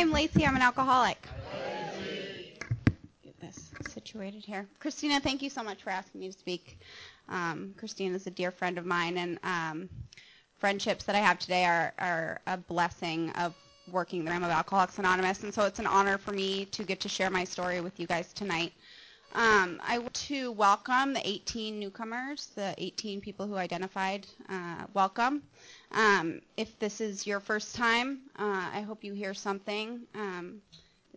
I'm Lacy. I'm an alcoholic. Get this situated here. Christina, thank you so much for asking me to speak. Um, Christina is a dear friend of mine, and um, friendships that I have today are, are a blessing of working the realm of Alcoholics Anonymous, and so it's an honor for me to get to share my story with you guys tonight. Um, I want to welcome the 18 newcomers, the 18 people who identified. Uh, welcome. Um, if this is your first time, uh, I hope you hear something um,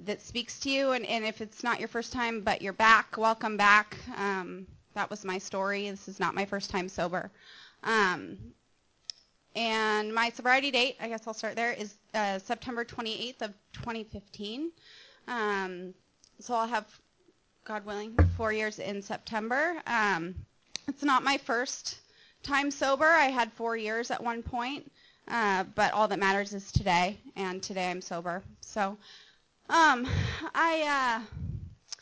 that speaks to you. And, and, if it's not your first time, but you're back, welcome back. Um, that was my story. This is not my first time sober. Um, and my sobriety date, I guess I'll start there, is uh, September 28th of 2015. Um, so I'll have God willing, four years in September. Um, it's not my first time sober. I had four years at one point, uh, but all that matters is today, and today I'm sober. So, um, I uh,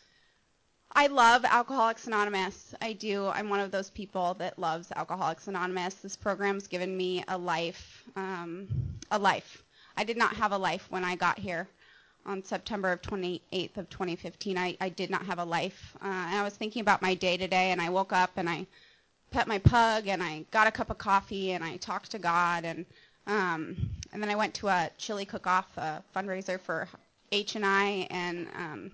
I love Alcoholics Anonymous. I do. I'm one of those people that loves Alcoholics Anonymous. This program's given me a life, um, a life. I did not have a life when I got here on September of 28th of 2015. I, I did not have a life. Uh, and I was thinking about my day today, and I woke up and I pet my pug, and I got a cup of coffee, and I talked to God, and um, and then I went to a chili cook-off a fundraiser for H and I, and um,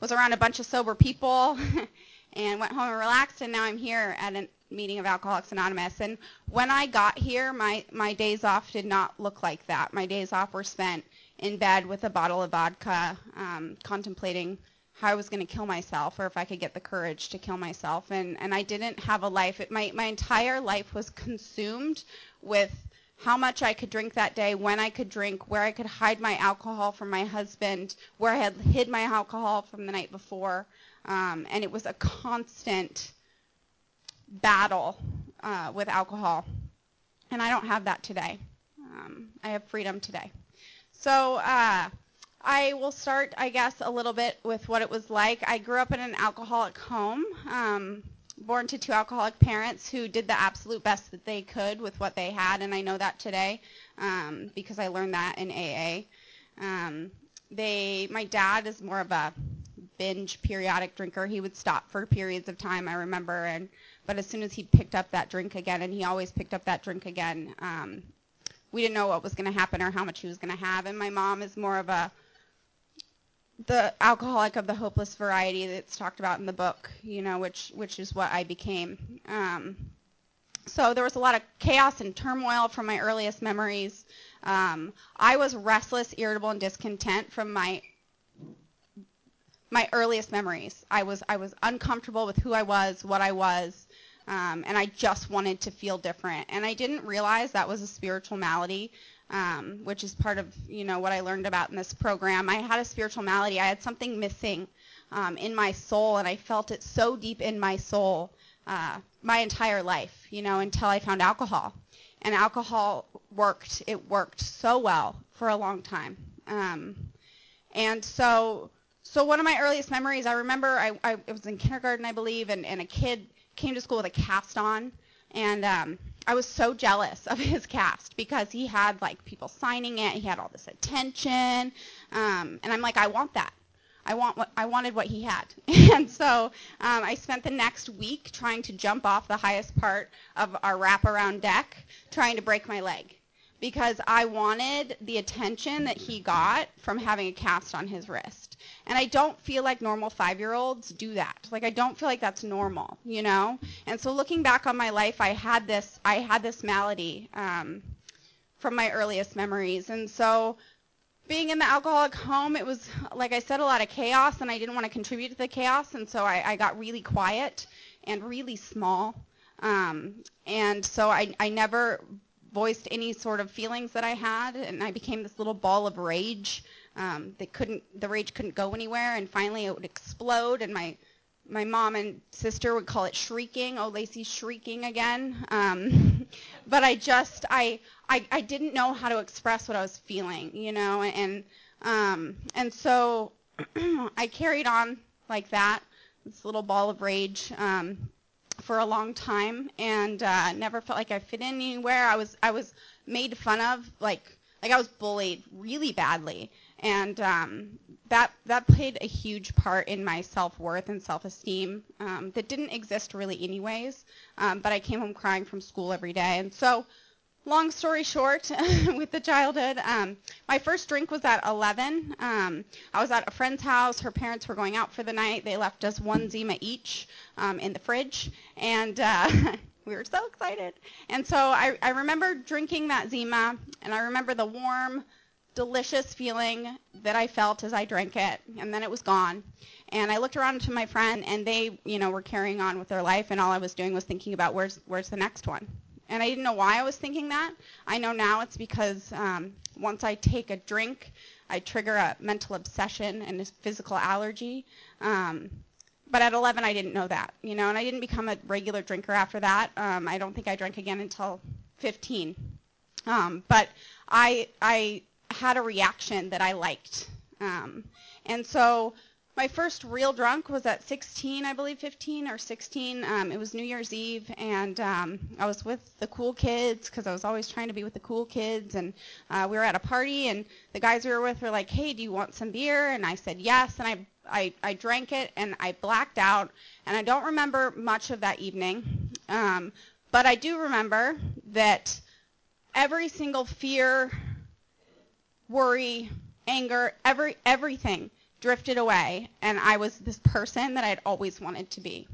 was around a bunch of sober people, and went home and relaxed. And now I'm here at a meeting of Alcoholics Anonymous. And when I got here, my my days off did not look like that. My days off were spent in bed with a bottle of vodka, um, contemplating how I was going to kill myself or if I could get the courage to kill myself. And, and I didn't have a life. It, my, my entire life was consumed with how much I could drink that day, when I could drink, where I could hide my alcohol from my husband, where I had hid my alcohol from the night before. Um, and it was a constant battle uh, with alcohol. And I don't have that today. Um, I have freedom today. So uh, I will start, I guess, a little bit with what it was like. I grew up in an alcoholic home, um, born to two alcoholic parents who did the absolute best that they could with what they had, and I know that today um, because I learned that in AA. Um, they, my dad is more of a binge periodic drinker. He would stop for periods of time, I remember, and but as soon as he picked up that drink again, and he always picked up that drink again, um, we didn't know what was going to happen or how much he was going to have. And my mom is more of a the alcoholic of the hopeless variety that's talked about in the book, you know, which which is what I became. Um, so there was a lot of chaos and turmoil from my earliest memories. Um, I was restless, irritable, and discontent from my my earliest memories. I was I was uncomfortable with who I was, what I was, um, and I just wanted to feel different. And I didn't realize that was a spiritual malady, um, which is part of you know what I learned about in this program. I had a spiritual malady. I had something missing um, in my soul, and I felt it so deep in my soul uh, my entire life, you know, until I found alcohol. And alcohol worked. It worked so well for a long time. Um, and so, so one of my earliest memories, I remember I, I was in kindergarten, I believe, and, and a kid came to school with a cast on, and um, I was so jealous of his cast because he had like people signing it. He had all this attention, um, and I'm like, I want that. I want what I wanted what he had, and so um, I spent the next week trying to jump off the highest part of our wraparound deck, trying to break my leg because I wanted the attention that he got from having a cast on his wrist. And I don't feel like normal five year olds do that. Like I don't feel like that's normal, you know? And so looking back on my life, I had this I had this malady um, from my earliest memories. And so being in the alcoholic home, it was like I said, a lot of chaos and I didn't want to contribute to the chaos and so I, I got really quiet and really small. Um, and so I, I never voiced any sort of feelings that I had, and I became this little ball of rage um, that couldn't the rage couldn't go anywhere and finally it would explode and my my mom and sister would call it shrieking oh lacy's shrieking again. Um, but i just I, I i didn't know how to express what i was feeling you know and um and so i carried on like that this little ball of rage um for a long time and uh never felt like i fit in anywhere. I was i was made fun of like like I was bullied really badly, and um, that that played a huge part in my self worth and self esteem um, that didn't exist really anyways. Um, but I came home crying from school every day, and so long story short, with the childhood, um, my first drink was at 11. Um, I was at a friend's house. Her parents were going out for the night. They left us one Zima each um, in the fridge, and uh, we were so excited. And so I, I remember drinking that Zima, and I remember the warm, delicious feeling that I felt as I drank it, and then it was gone. And I looked around to my friend, and they, you know, were carrying on with their life, and all I was doing was thinking about where's where's the next one. And I didn't know why I was thinking that. I know now it's because um, once I take a drink, I trigger a mental obsession and a physical allergy. Um, but at 11, I didn't know that, you know, and I didn't become a regular drinker after that. Um, I don't think I drank again until 15. Um, but I I had a reaction that I liked, um, and so my first real drunk was at 16, I believe, 15 or 16. Um, it was New Year's Eve, and um, I was with the cool kids because I was always trying to be with the cool kids. And uh, we were at a party, and the guys we were with were like, "Hey, do you want some beer?" And I said yes, and I I, I drank it, and I blacked out, and I don't remember much of that evening. Um, but I do remember that every single fear, worry, anger, every everything drifted away, and I was this person that I'd always wanted to be.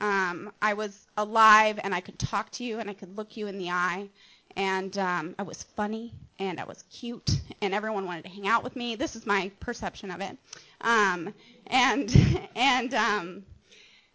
Um, I was alive, and I could talk to you, and I could look you in the eye, and um, I was funny, and I was cute, and everyone wanted to hang out with me. This is my perception of it, um, and and um,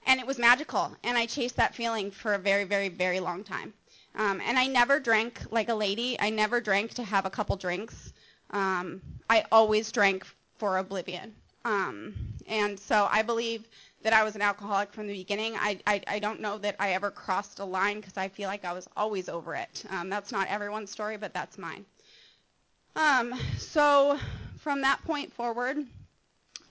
and it was magical, and I chased that feeling for a very, very, very long time. Um, and I never drank like a lady. I never drank to have a couple drinks. Um, I always drank for oblivion. Um, and so I believe that I was an alcoholic from the beginning. I, I, I don't know that I ever crossed a line because I feel like I was always over it. Um, that's not everyone's story, but that's mine. Um, so from that point forward,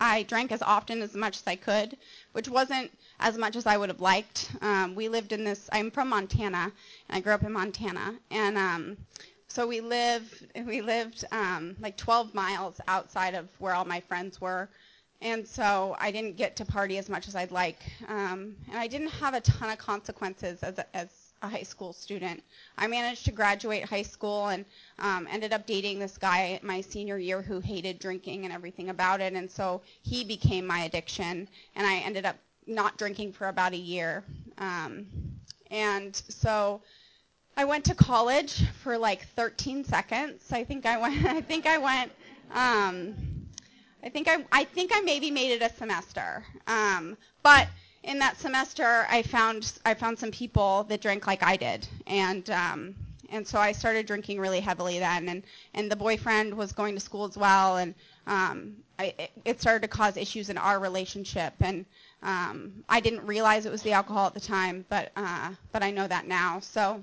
I drank as often as much as I could, which wasn't as much as I would have liked. Um, we lived in this. I'm from Montana, and I grew up in Montana, and um, so we live we lived um, like 12 miles outside of where all my friends were, and so I didn't get to party as much as I'd like, um, and I didn't have a ton of consequences as a, as a high school student. I managed to graduate high school and um, ended up dating this guy my senior year who hated drinking and everything about it, and so he became my addiction, and I ended up not drinking for about a year, um, and so I went to college for like 13 seconds. I think I went. I think I went. Um, I think I. I think I maybe made it a semester. Um, but in that semester, I found I found some people that drank like I did, and um, and so I started drinking really heavily then. And and the boyfriend was going to school as well, and um, I, it started to cause issues in our relationship. And um, I didn't realize it was the alcohol at the time, but uh, but I know that now. So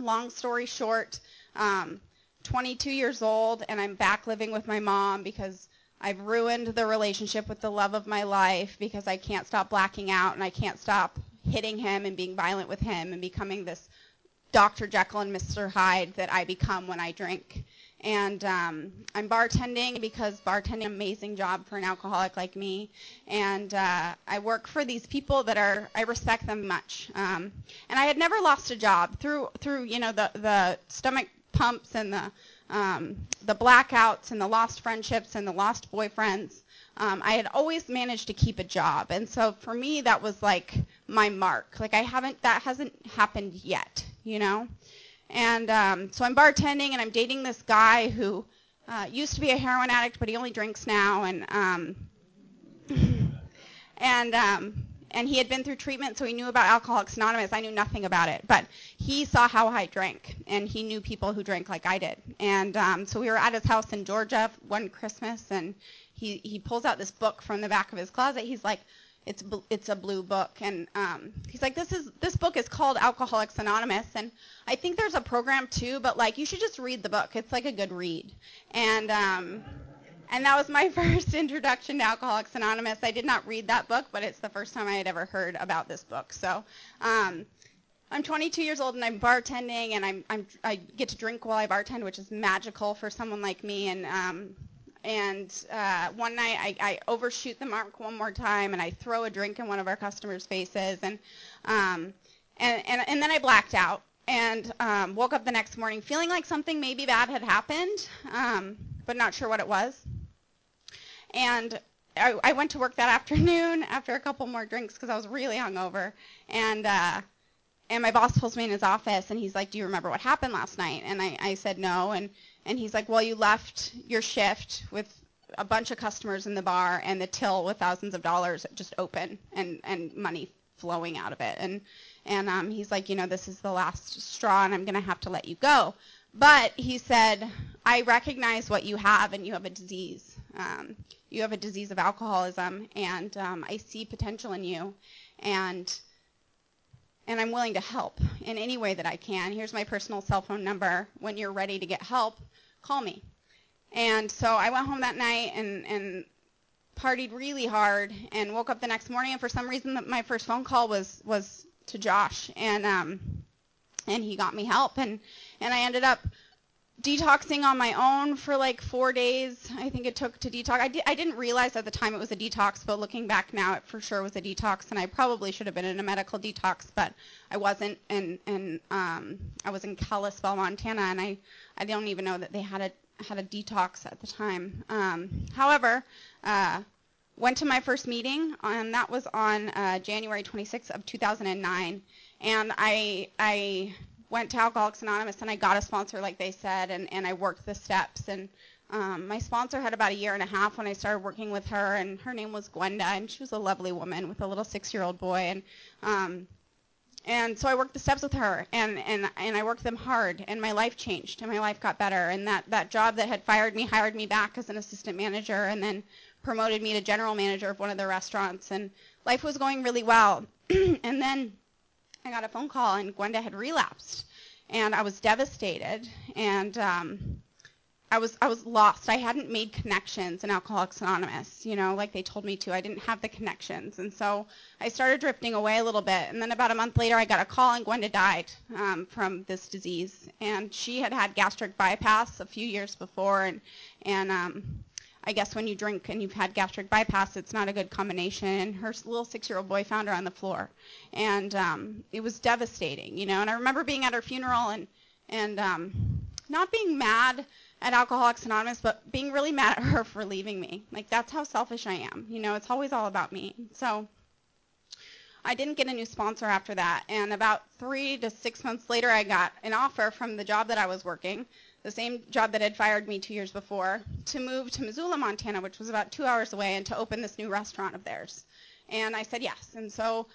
long story short, um, 22 years old, and I'm back living with my mom because I've ruined the relationship with the love of my life because I can't stop blacking out and I can't stop hitting him and being violent with him and becoming this Dr. Jekyll and Mr. Hyde that I become when I drink. And um, I'm bartending because bartending amazing job for an alcoholic like me. And uh, I work for these people that are I respect them much. Um, and I had never lost a job through through you know the the stomach pumps and the um, the blackouts and the lost friendships and the lost boyfriends. Um, I had always managed to keep a job, and so for me that was like my mark. Like I haven't that hasn't happened yet, you know. And um, so I'm bartending and I'm dating this guy who uh, used to be a heroin addict, but he only drinks now. And um, and um, and he had been through treatment, so he knew about Alcoholics Anonymous. I knew nothing about it, but he saw how I drank, and he knew people who drank like I did. And um, so we were at his house in Georgia one Christmas, and he he pulls out this book from the back of his closet. He's like, it's it's a blue book, and um, he's like, this is this book is called Alcoholics Anonymous, and I think there's a program too, but like you should just read the book. It's like a good read, and um, and that was my first introduction to Alcoholics Anonymous. I did not read that book, but it's the first time I had ever heard about this book. So um, I'm 22 years old and I'm bartending and I'm, I'm I get to drink while I bartend, which is magical for someone like me. And um, and uh, one night I, I overshoot the mark one more time and I throw a drink in one of our customers' faces and um, and, and and then I blacked out and um, woke up the next morning feeling like something maybe bad had happened, um, but not sure what it was. And I, I went to work that afternoon after a couple more drinks because I was really hungover and. Uh, and my boss pulls me in his office and he's like, "Do you remember what happened last night?" And I, I said no, and and he's like, "Well, you left your shift with a bunch of customers in the bar and the till with thousands of dollars just open and and money flowing out of it." And and um, he's like, "You know, this is the last straw, and I'm gonna have to let you go." But he said, "I recognize what you have, and you have a disease. Um, you have a disease of alcoholism, and um, I see potential in you, and." And I'm willing to help in any way that I can. Here's my personal cell phone number. When you're ready to get help, call me. And so I went home that night and, and partied really hard and woke up the next morning and for some reason my first phone call was was to Josh and um and he got me help and and I ended up detoxing on my own for like four days. I think it took to detox. I, di- I didn't realize at the time it was a detox, but looking back now, it for sure was a detox, and I probably should have been in a medical detox, but I wasn't. And and um, I was in Kalispell, Montana, and I I don't even know that they had a had a detox at the time. Um, however, uh, went to my first meeting, and that was on uh, January 26th of 2009, and I I went to Alcoholics Anonymous and I got a sponsor, like they said, and, and I worked the steps. And um, my sponsor had about a year and a half when I started working with her, and her name was Gwenda, and she was a lovely woman with a little six-year-old boy. And um, and so I worked the steps with her, and, and and I worked them hard, and my life changed, and my life got better. And that that job that had fired me hired me back as an assistant manager, and then promoted me to general manager of one of their restaurants, and life was going really well. and then I got a phone call and Gwenda had relapsed, and I was devastated, and um, I was I was lost. I hadn't made connections in Alcoholics Anonymous, you know, like they told me to. I didn't have the connections, and so I started drifting away a little bit. And then about a month later, I got a call, and Gwenda died um, from this disease, and she had had gastric bypass a few years before, and and um, I guess when you drink and you've had gastric bypass, it's not a good combination. And her little six-year-old boy found her on the floor, and um, it was devastating, you know. And I remember being at her funeral and and um, not being mad at Alcoholics Anonymous, but being really mad at her for leaving me. Like that's how selfish I am, you know. It's always all about me. So I didn't get a new sponsor after that, and about three to six months later, I got an offer from the job that I was working the same job that had fired me two years before, to move to Missoula, Montana, which was about two hours away, and to open this new restaurant of theirs. And I said yes. And so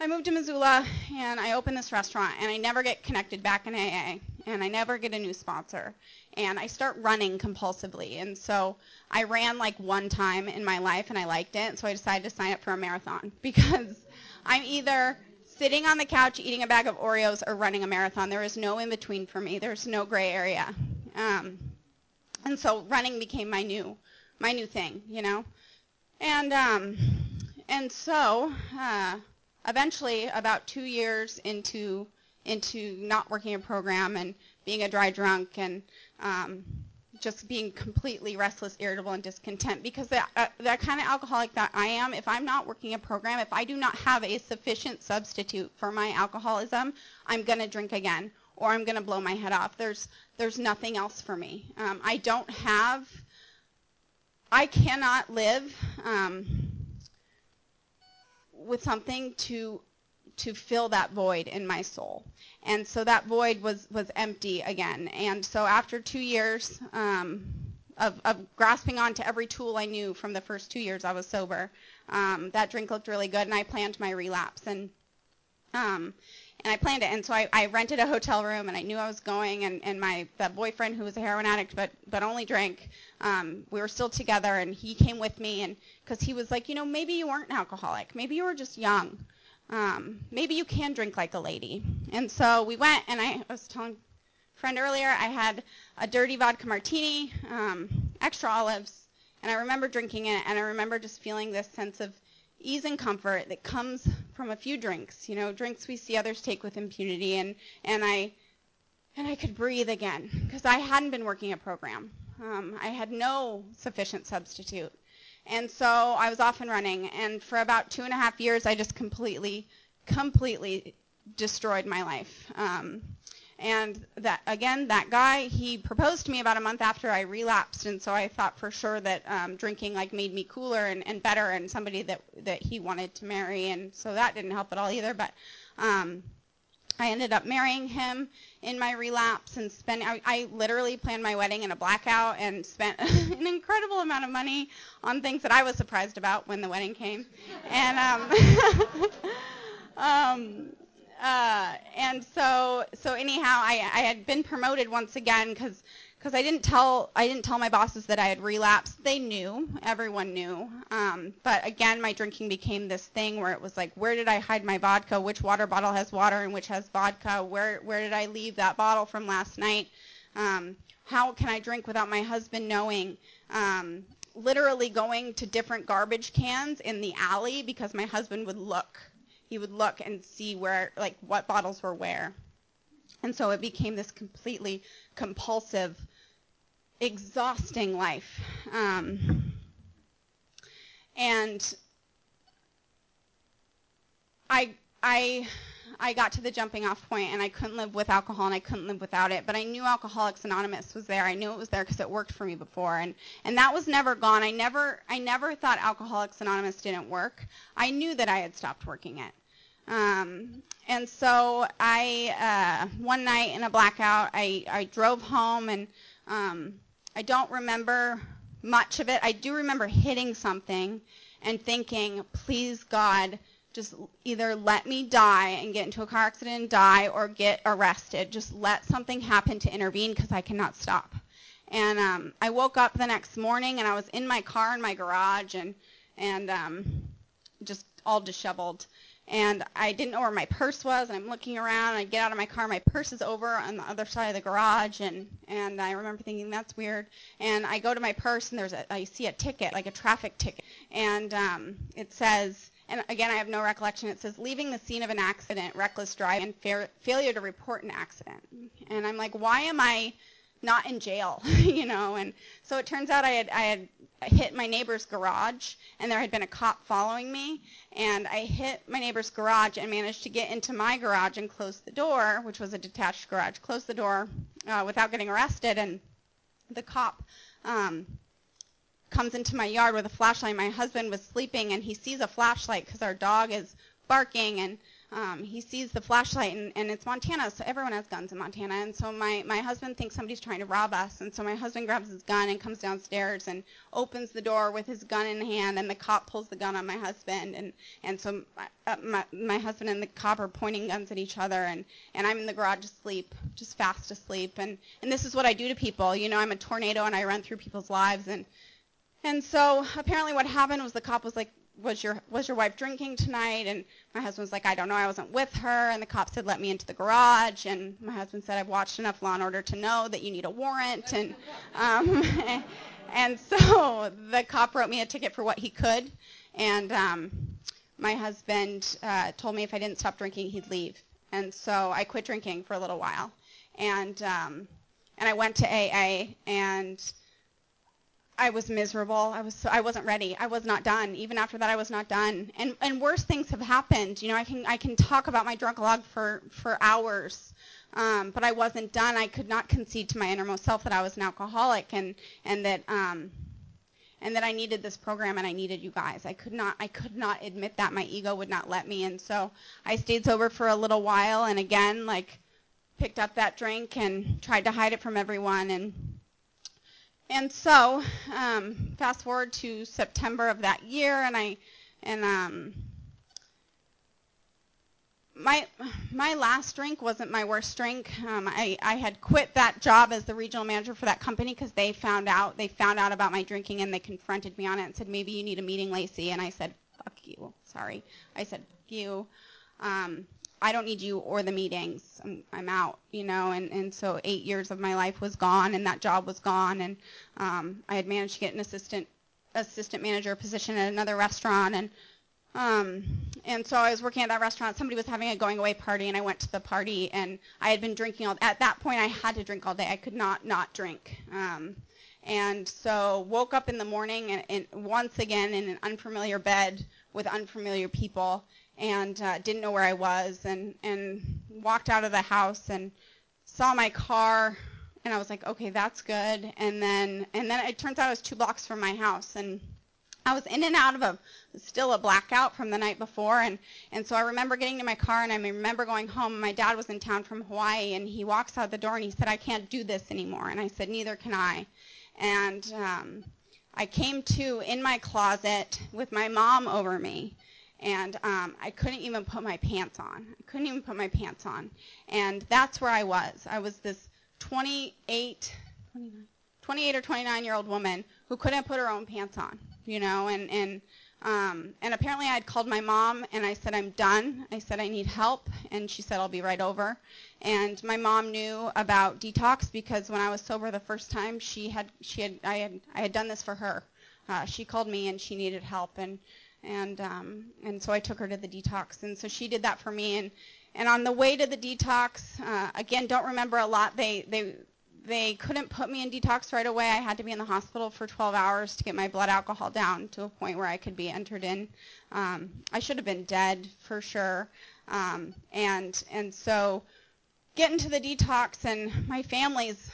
I moved to Missoula, and I opened this restaurant, and I never get connected back in AA, and I never get a new sponsor. And I start running compulsively. And so I ran like one time in my life, and I liked it, so I decided to sign up for a marathon because I'm either sitting on the couch eating a bag of Oreos or running a marathon. There is no in between for me. There's no gray area. Um, and so running became my new my new thing, you know. And um, and so uh, eventually, about two years into into not working a program and being a dry drunk and um, just being completely restless, irritable, and discontent because that, uh, kind of alcoholic that I am, if I'm not working a program, if I do not have a sufficient substitute for my alcoholism, I'm going to drink again or I'm going to blow my head off. There's, there's nothing else for me. Um, I don't have, I cannot live um, with something to to fill that void in my soul. And so that void was, was empty again. And so after two years um, of, of grasping onto every tool I knew from the first two years I was sober, um, that drink looked really good, and I planned my relapse. And um, and I planned it. And so I, I rented a hotel room, and I knew I was going. And, and my that boyfriend who was a heroin addict, but but only drank, um, we were still together, and he came with me, and because he was like, you know, maybe you weren't an alcoholic, maybe you were just young um, maybe you can drink like a lady. And so we went, and I was telling a friend earlier, I had a dirty vodka martini, um, extra olives, and I remember drinking it, and I remember just feeling this sense of ease and comfort that comes from a few drinks, you know, drinks we see others take with impunity, and and I and I could breathe again because I hadn't been working a program. Um, I had no sufficient substitute, and so I was off and running. And for about two and a half years, I just completely, completely destroyed my life. Um, and that again, that guy, he proposed to me about a month after I relapsed, and so I thought for sure that um, drinking like made me cooler and, and better, and somebody that that he wanted to marry, and so that didn't help at all either. But um, I ended up marrying him in my relapse and spent. I, I literally planned my wedding in a blackout and spent an incredible amount of money on things that I was surprised about when the wedding came, and um, um, uh, and so so anyhow, I, I had been promoted once again because because I didn't tell I didn't tell my bosses that I had relapsed. They knew, everyone knew. Um, but again, my drinking became this thing where it was like, where did I hide my vodka? Which water bottle has water and which has vodka? Where where did I leave that bottle from last night? Um, how can I drink without my husband knowing? Um, literally going to different garbage cans in the alley because my husband would look he would look and see where, like, what bottles were where. And so it became this completely compulsive, exhausting life. Um, and I, I, I got to the jumping off point and I couldn't live with alcohol and I couldn't live without it. But I knew Alcoholics Anonymous was there. I knew it was there because it worked for me before, and and that was never gone. I never I never thought Alcoholics Anonymous didn't work. I knew that I had stopped working it. Um, and so I, uh, one night in a blackout, I, I drove home and um, I don't remember much of it. I do remember hitting something and thinking, please God, just either let me die and get into a car accident and die or get arrested. Just let something happen to intervene because I cannot stop. And um, I woke up the next morning and I was in my car in my garage and and um, just all disheveled and I didn't know where my purse was. And I'm looking around. And I get out of my car. My purse is over on the other side of the garage, and and I remember thinking that's weird. And I go to my purse, and there's a I see a ticket, like a traffic ticket, and um, it says. And again, I have no recollection. It says leaving the scene of an accident, reckless driving, and fa- failure to report an accident. And I'm like, why am I not in jail, you know. And so it turns out I had I had hit my neighbor's garage, and there had been a cop following me, and I hit my neighbor's garage and managed to get into my garage and close the door, which was a detached garage, close the door uh, without getting arrested, and the cop. Um, comes into my yard with a flashlight. My husband was sleeping, and he sees a flashlight because our dog is barking, and um, he sees the flashlight, and, and it's Montana, so everyone has guns in Montana. And so my, my husband thinks somebody's trying to rob us. And so my husband grabs his gun and comes downstairs and opens the door with his gun in hand, and the cop pulls the gun on my husband. And, and so my, uh, my, my husband and the cop are pointing guns at each other, and, and I'm in the garage asleep, just fast asleep. And, and this is what I do to people. You know, I'm a tornado, and I run through people's lives. And, and so apparently what happened was the cop was like, was your was your wife drinking tonight? And my husband was like i don't know. I wasn't with her. And the cop said let me into the garage. And my husband said i've watched enough law and order to know that you need a warrant. And um and so the cop wrote me a ticket for what he could. And um my husband uh told me if i didn't stop drinking he'd leave. And so i quit drinking for a little while. And um and i went to aa and I was miserable. I was I wasn't ready. I was not done. Even after that, I was not done. And and worse things have happened. You know, I can I can talk about my drunk log for for hours. Um, but I wasn't done. I could not concede to my innermost self that I was an alcoholic and and that um, and that I needed this program and I needed you guys. I could not I could not admit that my ego would not let me. And so I stayed sober for a little while and again like picked up that drink and tried to hide it from everyone and and so, um, fast forward to September of that year, and I, and um, my my last drink wasn't my worst drink. Um, I I had quit that job as the regional manager for that company because they found out they found out about my drinking and they confronted me on it and said maybe you need a meeting, Lacy. And I said fuck you. Sorry. I said fuck you. Um, I don't need you or the meetings. I'm, I'm out, you know, and, and so eight years of my life was gone and that job was gone and um, I had managed to get an assistant assistant manager position at another restaurant and Um, and so I was working at that restaurant. Somebody was having a going away party, and I went to the party. And I had been drinking all. At that point, I had to drink all day. I could not not drink. Um, and so woke up in the morning and, and once again in an unfamiliar bed with unfamiliar people, and uh, didn't know where I was, and and walked out of the house and saw my car, and I was like, okay, that's good. And then and then it turns out it was two blocks from my house, and I was in and out of a still a blackout from the night before and and so I remember getting to my car and I remember going home. My dad was in town from Hawaii and he walks out the door and he said I can't do this anymore. And I said neither can I. And um I came to in my closet with my mom over me and um I couldn't even put my pants on I couldn't even put my pants on and that's where I was I was this 28 29 28 or 29 year old woman who couldn't put her own pants on you know, and and um, and apparently I had called my mom and I said I'm done. I said I need help, and she said I'll be right over. And my mom knew about detox because when I was sober the first time, she had she had I had I had done this for her. Uh, she called me and she needed help, and and um, and so I took her to the detox, and so she did that for me. And and on the way to the detox, uh, again, don't remember a lot. They they they couldn't put me in detox right away. I had to be in the hospital for 12 hours to get my blood alcohol down to a point where I could be entered in. Um, I should have been dead for sure. Um, and and so getting to the detox and my family's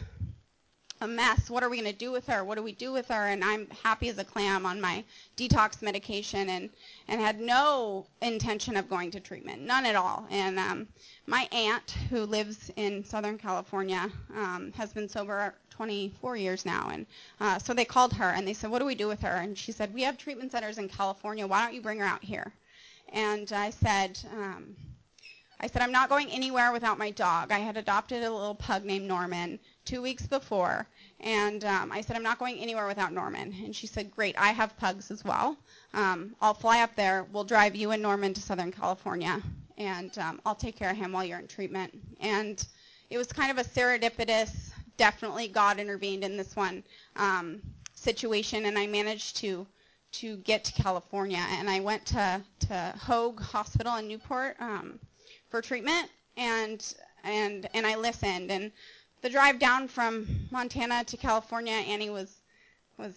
a mess. What are we going to do with her? What do we do with her? And I'm happy as a clam on my detox medication and and had no intention of going to treatment, none at all. And um, my aunt, who lives in Southern California, um, has been sober 24 years now, and uh, so they called her and they said, "What do we do with her?" And she said, "We have treatment centers in California. Why don't you bring her out here?" And I said. Um, I said, I'm not going anywhere without my dog. I had adopted a little pug named Norman two weeks before, and um, I said, I'm not going anywhere without Norman. And she said, Great, I have pugs as well. Um, I'll fly up there. We'll drive you and Norman to Southern California, and um, I'll take care of him while you're in treatment. And it was kind of a serendipitous, definitely God intervened in this one um, situation, and I managed to to get to California. And I went to to Hoag Hospital in Newport um, for treatment, and and and I listened and the drive down from Montana to California, Annie was was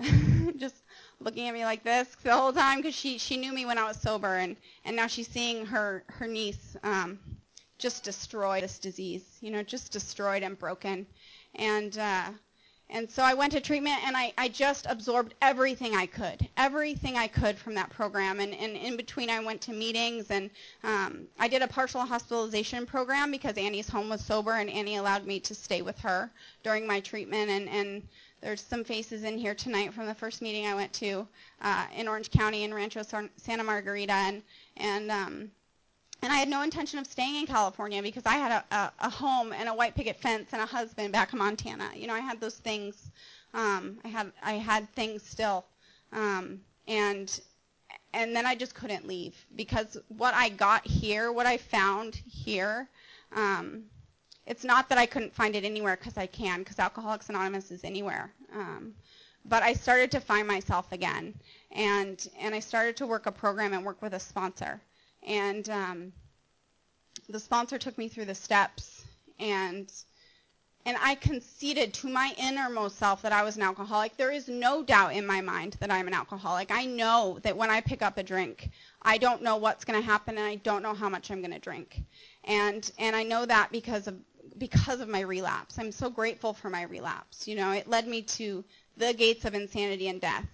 just looking at me like this the whole time because she she knew me when I was sober, and and now she's seeing her her niece um, just destroyed this disease, you know, just destroyed and broken, and uh, and so I went to treatment and I, I just absorbed everything I could, everything I could from that program. And, and in between, I went to meetings and um, I did a partial hospitalization program because Annie's home was sober and Annie allowed me to stay with her during my treatment. And, and there's some faces in here tonight from the first meeting I went to uh, in Orange County in Rancho Santa Margarita. And, and um, and I had no intention of staying in California because I had a, a, a home and a white picket fence and a husband back in Montana. You know, I had those things. Um, I had I had things still, um, and and then I just couldn't leave because what I got here, what I found here, um, it's not that I couldn't find it anywhere because I can, because Alcoholics Anonymous is anywhere. Um, but I started to find myself again, and and I started to work a program and work with a sponsor and um, the sponsor took me through the steps and and I conceded to my innermost self that I was an alcoholic. There is no doubt in my mind that I'm an alcoholic. I know that when I pick up a drink, I don't know what's going to happen and I don't know how much I'm going to drink. And and I know that because of because of my relapse. I'm so grateful for my relapse. You know, it led me to the gates of insanity and death.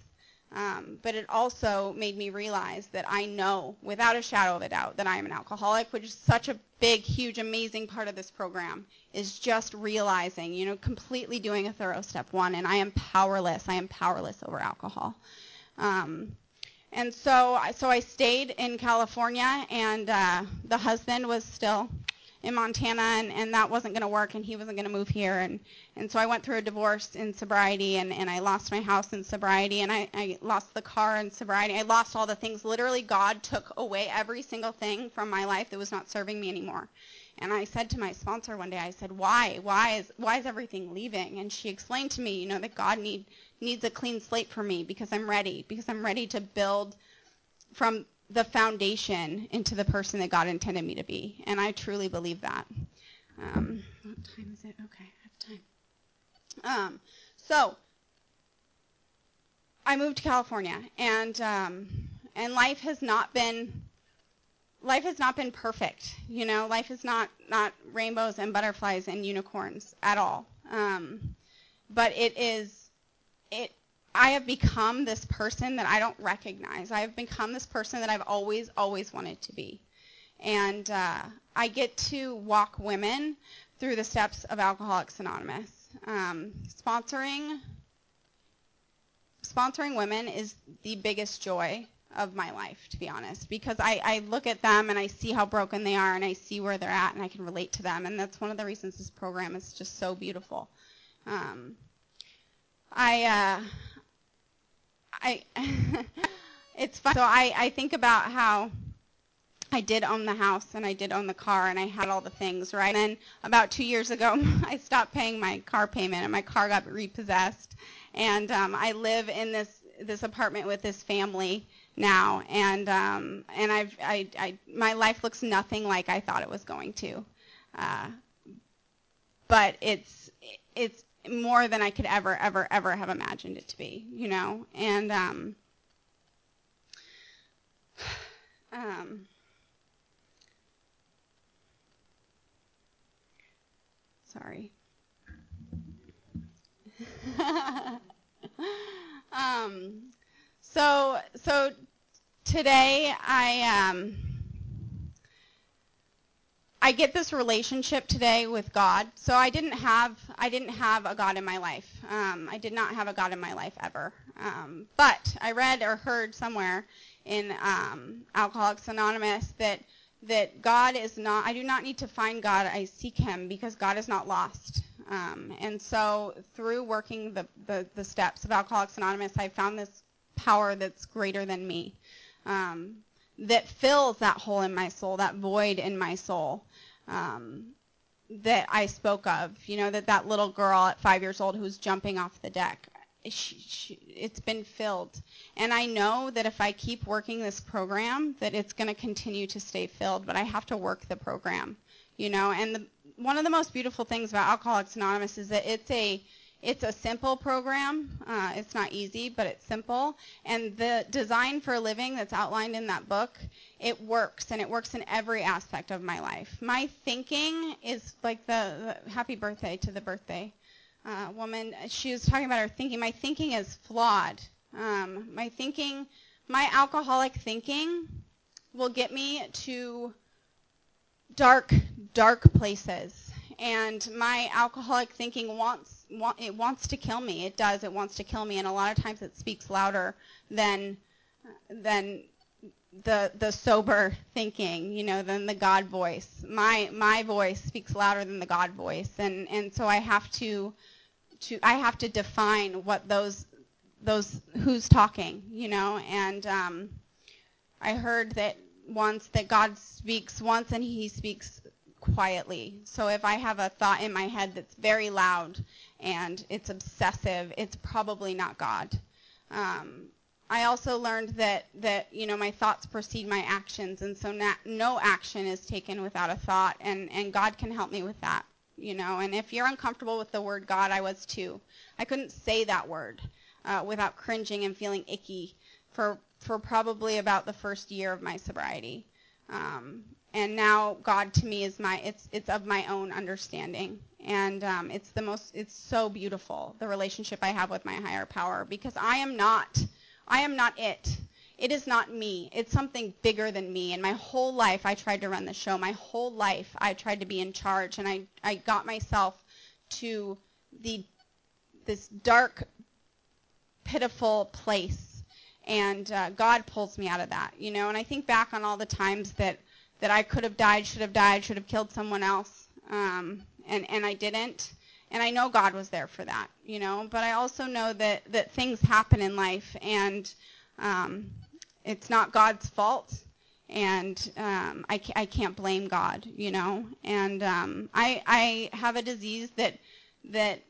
Um, but it also made me realize that I know, without a shadow of a doubt, that I am an alcoholic, which is such a big, huge, amazing part of this program, is just realizing, you know, completely doing a thorough step one, and I am powerless. I am powerless over alcohol. Um, and so, so I stayed in California, and uh, the husband was still in Montana, and, and that wasn't going to work, and he wasn't going to move here. And, and so I went through a divorce in sobriety, and, and I lost my house in sobriety, and I, I lost the car in sobriety. I lost all the things. Literally, God took away every single thing from my life that was not serving me anymore. And I said to my sponsor one day, I said, "Why? Why is why is everything leaving?" And she explained to me, you know, that God need needs a clean slate for me because I'm ready, because I'm ready to build from the foundation into the person that God intended me to be, and I truly believe that. Um, what time is it? Okay, I have time. Um, so I moved to California, and um, and life has not been life has not been perfect. You know, life is not not rainbows and butterflies and unicorns at all. Um, but it is it. I have become this person that I don't recognize. I have become this person that I've always always wanted to be, and uh, I get to walk women through the steps of Alcoholics Anonymous. Um, sponsoring sponsoring women is the biggest joy of my life, to be honest, because I, I look at them and I see how broken they are and I see where they're at and I can relate to them. And that's one of the reasons this program is just so beautiful. Um, I, uh, I, it's fun. So I, I think about how I did own the house and I did own the car and I had all the things, right? And then about two years ago, I stopped paying my car payment and my car got repossessed. And um, I live in this this apartment with this family now, and um, and I've I, I my life looks nothing like I thought it was going to, uh, but it's it's more than I could ever ever ever have imagined it to be, you know, and um, um, sorry. um, so so today I um I get this relationship today with God. So I didn't have I didn't have a God in my life. Um, I did not have a God in my life ever. Um, but I read or heard somewhere in um, Alcoholics Anonymous that that God is not. I do not need to find God. I seek Him because God is not lost. Um, and so through working the, the, the steps of Alcoholics Anonymous, I found this power that's greater than me, um, that fills that hole in my soul, that void in my soul. Um, that I spoke of, you know, that that little girl at five years old who's jumping off the deck, she, she, it's been filled. And I know that if I keep working this program, that it's going to continue to stay filled, but I have to work the program, you know, and the, one of the most beautiful things about Alcoholics Anonymous is that it's a it's a simple program. Uh, it's not easy, but it's simple. And the design for living that's outlined in that book, it works, and it works in every aspect of my life. My thinking is like the, the happy birthday to the birthday uh, woman. She was talking about her thinking. My thinking is flawed. Um, my thinking, my alcoholic thinking, will get me to dark, dark places. And my alcoholic thinking wants it wants to kill me. It does. It wants to kill me, and a lot of times it speaks louder than than the the sober thinking, you know, than the God voice. My my voice speaks louder than the God voice, and and so I have to to I have to define what those those who's talking, you know, and um, I heard that once that God speaks once and he speaks quietly. So if I have a thought in my head that's very loud and it's obsessive, it's probably not God. Um, I also learned that that you know my thoughts precede my actions, and so na- no action is taken without a thought, and and God can help me with that. You know, and if you're uncomfortable with the word God, I was too. I couldn't say that word uh, without cringing and feeling icky for for probably about the first year of my sobriety. Um, and now God to me is my it's it's of my own understanding, and um, it's the most it's so beautiful the relationship I have with my higher power because I am not I am not it. It is not me. It's something bigger than me. And my whole life I tried to run the show. My whole life I tried to be in charge, and I I got myself to the this dark, pitiful place and uh, God pulls me out of that, you know. And I think back on all the times that that I could have died, should have died, should have killed someone else, um, and and I didn't. And I know God was there for that, you know. But I also know that that things happen in life, and um, it's not God's fault, and um, I I can't blame God, you know. And um, I I have a disease that that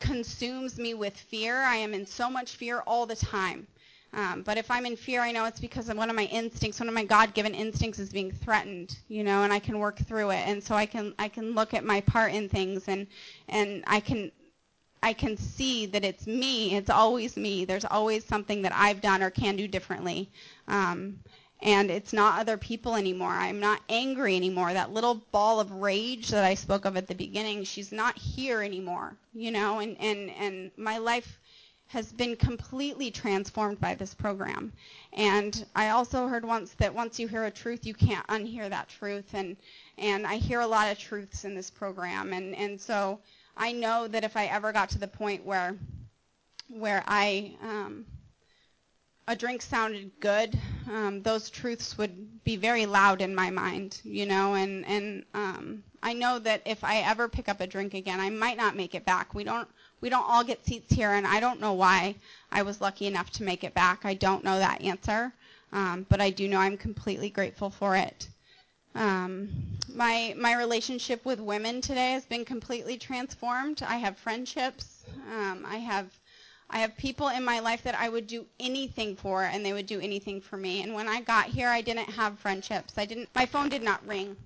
consumes me with fear. I am in so much fear all the time Um, but if I'm in fear, I know it's because of one of my instincts, one of my God-given instincts is being threatened, you know, and I can work through it. And so I can I can look at my part in things and and I can I can see that it's me. It's always me. There's always something that I've done or can do differently. Um, and it's not other people anymore. I'm not angry anymore. That little ball of rage that I spoke of at the beginning, she's not here anymore, you know, and, and, and my life has been completely transformed by this program. And I also heard once that once you hear a truth, you can't unhear that truth. And, and I hear a lot of truths in this program. And, and so I know that if I ever got to the point where, where I, um, a drink sounded good, um, those truths would be very loud in my mind, you know, and and um, I know that if I ever pick up a drink again, I might not make it back. We don't we don't all get seats here, and I don't know why I was lucky enough to make it back. I don't know that answer, um, but I do know I'm completely grateful for it. Um, my my relationship with women today has been completely transformed. I have friendships. Um, I have I have people in my life that I would do anything for, and they would do anything for me. And when I got here, I didn't have friendships. I didn't. My phone did not ring.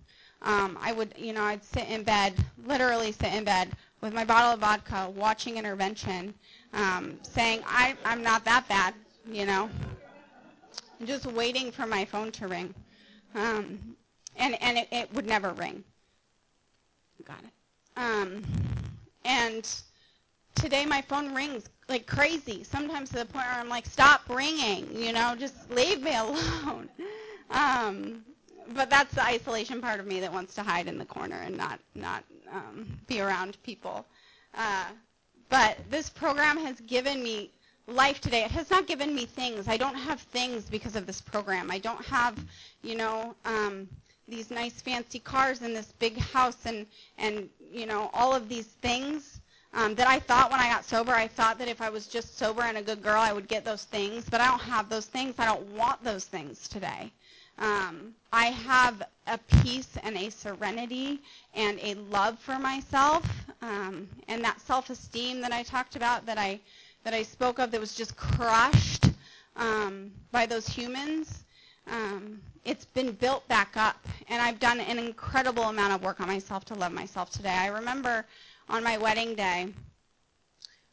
Um, I would, you know, I'd sit in bed, literally sit in bed with my bottle of vodka, watching intervention, um, saying, I, I'm not that bad, you know, just waiting for my phone to ring. Um, and and it, it would never ring. Got it. Um, and today my phone rings like crazy. Sometimes to the point where I'm like, stop ringing, you know, just leave me alone. um, but that's the isolation part of me that wants to hide in the corner and not not um, be around people. Uh, but this program has given me life today. It has not given me things. I don't have things because of this program. I don't have, you know, um, these nice fancy cars and this big house and and you know all of these things um, that I thought when I got sober, I thought that if I was just sober and a good girl, I would get those things. But I don't have those things. I don't want those things today. Um, I have a peace and a serenity and a love for myself, um, and that self-esteem that I talked about, that I that I spoke of, that was just crushed um, by those humans. Um, it's been built back up, and I've done an incredible amount of work on myself to love myself today. I remember on my wedding day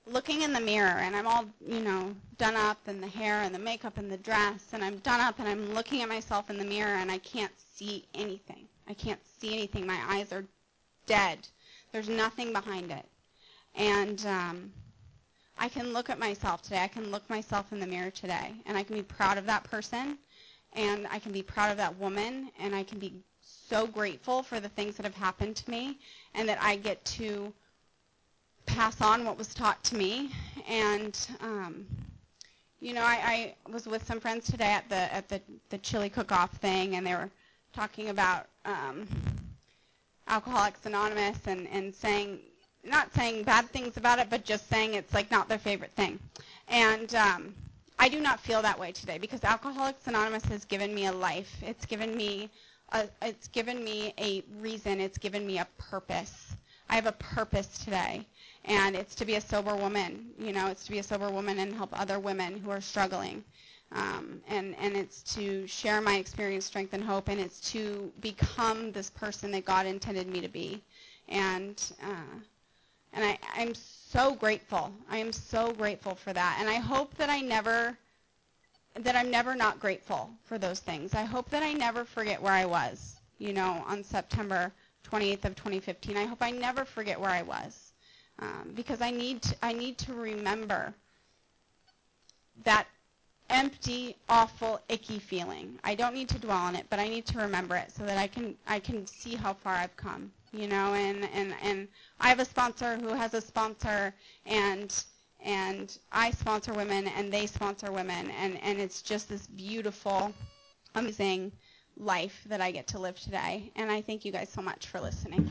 looking in the mirror and I'm all, you know, done up and the hair and the makeup and the dress and I'm done up and I'm looking at myself in the mirror and I can't see anything. I can't see anything. My eyes are dead. There's nothing behind it. And um, I can look at myself today. I can look myself in the mirror today and I can be proud of that person and I can be proud of that woman and I can be so grateful for the things that have happened to me and that I get to pass on what was taught to me. And um, you know, I, I was with some friends today at the at the the chili cook-off thing, and they were talking about um, Alcoholics Anonymous and and saying not saying bad things about it, but just saying it's like not their favorite thing. And um, I do not feel that way today because Alcoholics Anonymous has given me a life. It's given me a, it's given me a reason. It's given me a purpose. I have a purpose today and it's to be a sober woman. You know, it's to be a sober woman and help other women who are struggling. Um, and and it's to share my experience, strength, and hope, and it's to become this person that God intended me to be. And uh, and I, I'm so grateful. I am so grateful for that. And I hope that I never that I'm never not grateful for those things. I hope that I never forget where I was. You know, on September 28th of 2015. I hope I never forget where I was um, because I need to, I need to remember that empty, awful, icky feeling. I don't need to dwell on it, but I need to remember it so that I can I can see how far I've come. You know, and and and I have a sponsor who has a sponsor, and and I sponsor women, and they sponsor women, and and it's just this beautiful, amazing life that I get to live today. And I thank you guys so much for listening.